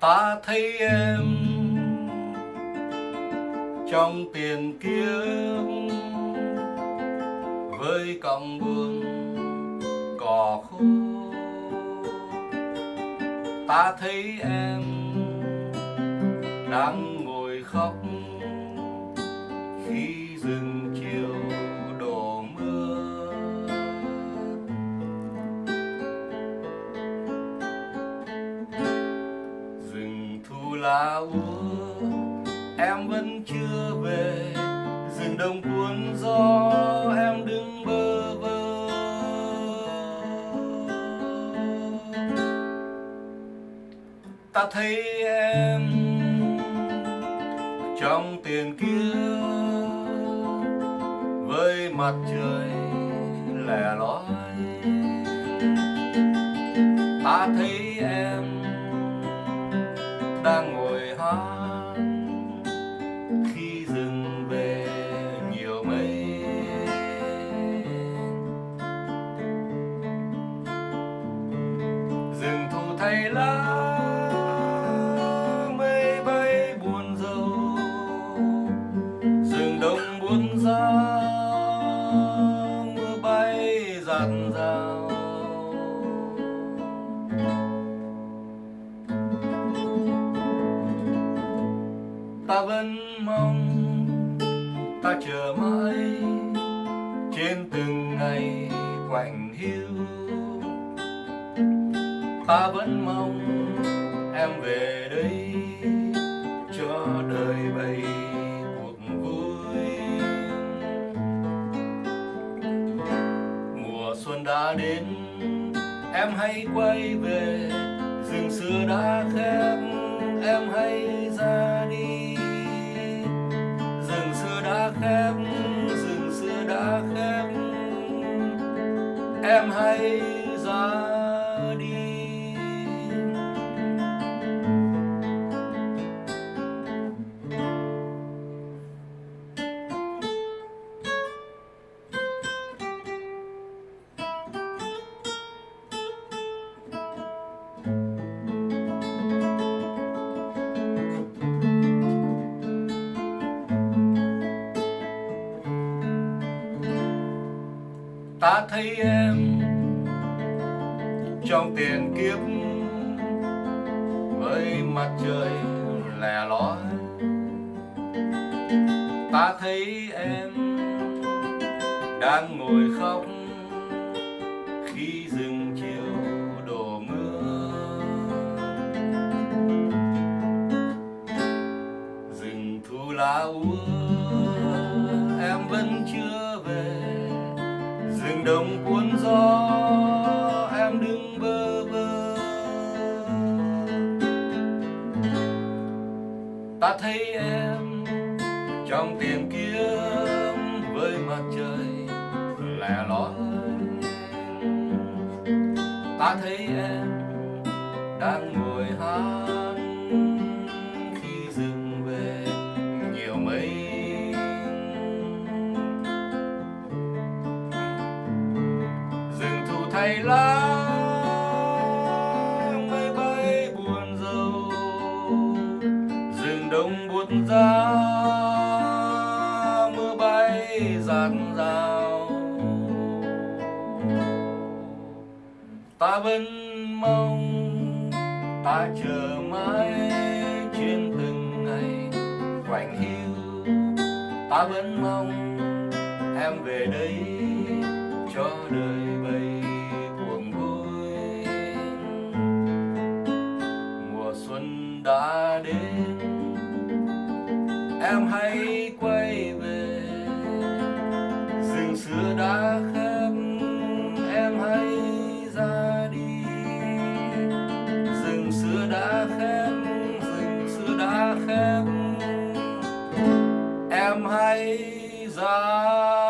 ta thấy em trong tiền kiếp với cọng buồn cỏ khô ta thấy em đang ngồi khóc khi rừng chiều là úa em vẫn chưa về. Rừng đông cuốn gió, em đứng bơ vơ. Ta thấy em trong tiền kia với mặt trời lẻ loi. Ta thấy em đang ngồi hát. Khi dừng về nhiều mây. Rừng thu thay lá. Ta vẫn mong, ta chờ mãi trên từng ngày quạnh hiu. Ta vẫn mong em về đây cho đời bày cuộc vui. Mùa xuân đã đến, em hãy quay về, rừng xưa đã khép, em hãy ra đi khép rừng xưa đã khép. Em hãy ra ta thấy em trong tiền kiếp với mặt trời lẻ loi. Ta thấy em đang ngồi khóc khi rừng chiều ta thấy em trong tìm kiếm với mặt trời lẻ loi. Ta thấy em đang ngồi hát khi dừng về nhiều mây. Dừng thu thay lá ra mưa bay dạt rào, ta vẫn mong ta chờ mãi trên từng ngày. Quạnh hiu ta vẫn mong em về đây cho đời bầy cuồng vui mùa xuân đã đến em hãy quay về. Rừng xưa đã khép, em hãy ra đi. Rừng xưa đã khép rừng xưa đã khép. Em hãy ra đi